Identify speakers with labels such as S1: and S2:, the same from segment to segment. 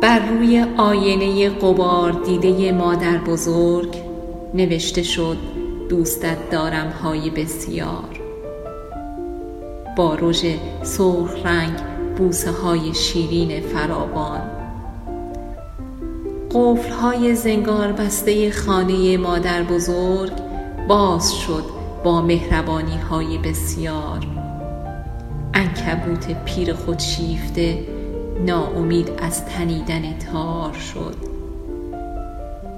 S1: بر روی آینه قبار دیده مادر بزرگ نوشته شد دوستت دارم های بسیار. با رژ سرخ رنگ بوسه های شیرین فراوان. قفل های زنگار بسته خانه مادر بزرگ باز شد با مهربانی های بسیار. عنکبوت پیر خود شیفته ناامید از تنیدن تار شد.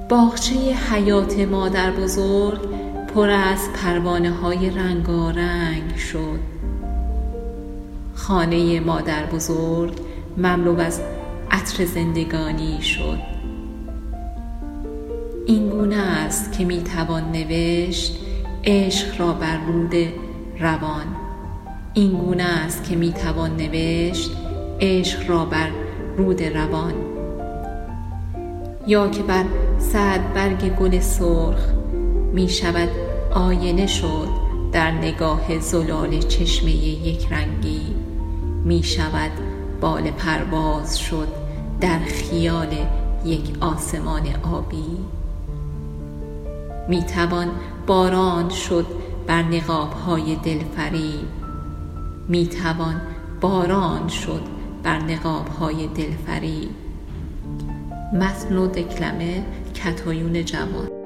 S1: باغچه حیات مادر بزرگ پر از پروانه های رنگارنگ شد. خانه مادر بزرگ مملو از عطر زندگانی شد. این گونه است که می توان نوشت عشق را بر رود روان. این گونه است که می توان نوشت عشق را بر رود روان. یا که بر صد برگ گل سرخ می شود آینه شد در نگاه زلال چشمه یک رنگی. می شود بال پرواز شد در خیال یک آسمان آبی. می توان باران شد بر نقاب های دلفریب می توان باران شد بر نقاب های دلفریب متن و دکلمه کتایون جوان.